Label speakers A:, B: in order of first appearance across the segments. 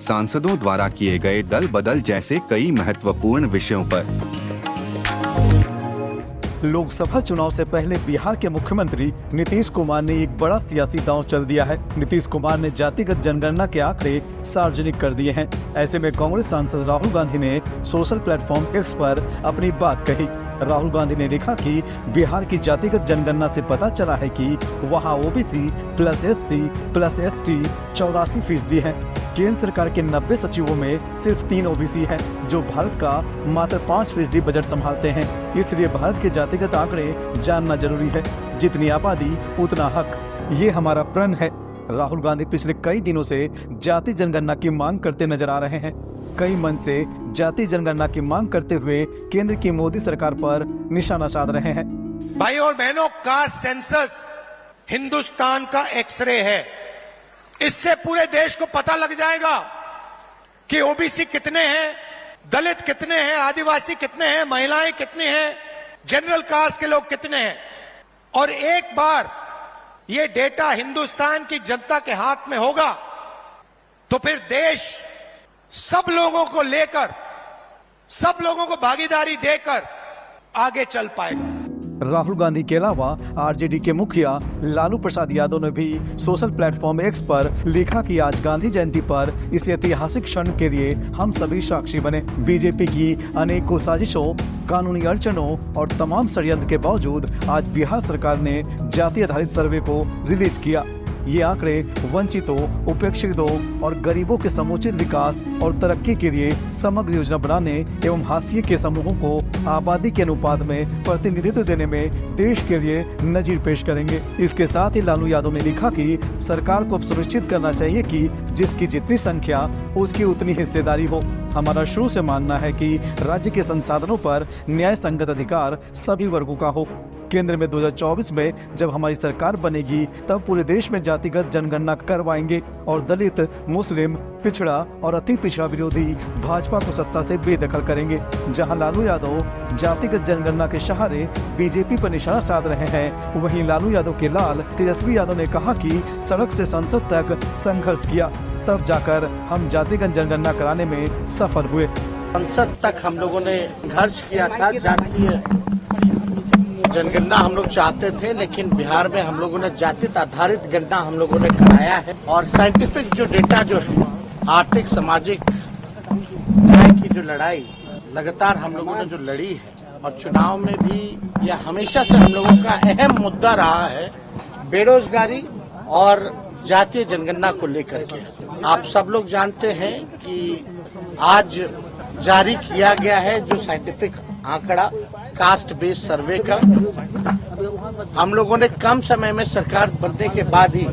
A: सांसदों द्वारा किए गए दल बदल जैसे कई महत्वपूर्ण विषयों पर।
B: लोकसभा चुनाव से पहले बिहार के मुख्यमंत्री नीतीश कुमार ने एक बड़ा सियासी दांव चल दिया है। नीतीश कुमार ने जातिगत जनगणना के आंकड़े सार्वजनिक कर दिए हैं। ऐसे में कांग्रेस सांसद राहुल गांधी ने सोशल प्लेटफॉर्म एक्स पर अपनी बात कही। राहुल गांधी ने लिखा कि बिहार की जातिगत जनगणना से पता चला है कि वहाँ OBC plus SC plus S T चौरासी फ़ीसदी है। केंद्र सरकार के 90 सचिवों में सिर्फ़ तीन ओबीसी हैं, जो भारत का मात्र पाँच फ़ीसदी बजट संभालते हैं। इसलिए भारत के जातिगत आंकड़े जानना ज़रूरी है। जितनी आबादी उतना हक। ये हमारा प्रण है। राहुल गांधी पिछले कई दिनों से जाति जनगणना की मांग करते नज़र आ रहे हैं। कई मन से जाति जनगणना की मांग करते हुए केंद्र की मोदी सरकार पर निशाना साध रहे हैं।
C: भाई और बहनों का सेंसस हिंदुस्तान का एक्सरे है। इससे पूरे देश को पता लग जाएगा कि ओबीसी कितने हैं, दलित कितने हैं, आदिवासी कितने हैं, महिलाएँ कितनी हैं, जनरल कास्ट के लोग कितने हैं। और एक बार ये डेटा हिंदुस्तान की जनता के हाथ में होगा तो फिर देश सब लोगों को लेकर, सब लोगों को भागीदारी देकर आगे चल पाएगा।
B: राहुल गांधी के अलावा आरजेडी के मुखिया लालू प्रसाद यादव ने भी सोशल प्लेटफॉर्म एक्स पर लिखा कि आज गांधी जयंती पर इस ऐतिहासिक क्षण के लिए हम सभी साक्षी बने। बीजेपी की अनेकों साजिशों, कानूनी अड़चनों और तमाम षडयंत्र के बावजूद आज बिहार सरकार ने जाति आधारित सर्वे को रिलीज़ किया। ये आंकड़े वंचितों, उपेक्षितों और गरीबों के समुचित विकास और तरक्की के लिए समग्र योजना बनाने एवं हाशिए के समूहों को आबादी के अनुपात में प्रतिनिधित्व देने में देश के लिए नजीर पेश करेंगे। इसके साथ ही लालू यादव ने लिखा कि सरकार को सुनिश्चित करना चाहिए कि जिसकी जितनी संख्या, उसकी उतनी हिस्सेदारी हो। हमारा शुरू से मानना है कि राज्य के संसाधनों पर न्याय संगत अधिकार सभी वर्गों का हो। केंद्र में 2024 में जब हमारी सरकार बनेगी, तब पूरे देश में जातिगत जनगणना करवाएँगे और दलित, मुस्लिम, पिछड़ा और अति पिछड़ा विरोधी भाजपा को सत्ता से बेदखल करेंगे। जहाँ लालू यादव जातिगत जनगणना के सहारे बीजेपी पर निशाना साध रहे हैं। वहीं लालू यादव के लाल तेजस्वी यादव ने कहा कि सड़क से संसद तक संघर्ष किया, तब जाकर हम जातिगत जनगणना कराने में सफल हुए।
D: संसद तक हम लोगों ने संघर्ष किया था जातीय जनगणना हम लोग चाहते थे, लेकिन बिहार में हम लोगों ने जाति आधारित गणना हम लोगों ने कराया है और साइंटिफिक जो डेटा जो है, आर्थिक, सामाजिक, न्याय की जो लड़ाई, लगातार हम लोगों ने जो लड़ी है और चुनाव में भी यह हमेशा से हम लोगों का अहम मुद्दा रहा है, बेरोजगारी और जातीय जनगणना को लेकर के। आप सब लोग जानते हैं कि आज जारी किया गया है जो साइंटिफिक आंकड़ा कास्ट बेस्ड सर्वे का। हम लोगों ने कम समय में सरकार बनने के बाद ही,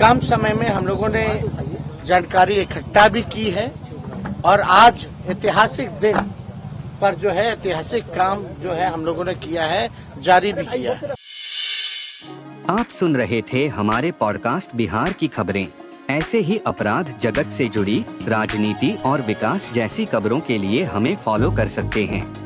D: कम समय में हम लोगों ने जानकारी इकट्ठा भी की है और आज ऐतिहासिक दिन पर जो है, ऐतिहासिक काम जो है हम लोगों ने किया है, जारी भी किया है।
E: आप सुन रहे थे हमारे पॉडकास्ट बिहार की खबरें। ऐसे ही अपराध जगत से जुड़ी, राजनीति और विकास जैसी खबरों के लिए हमें फॉलो कर सकते हैं।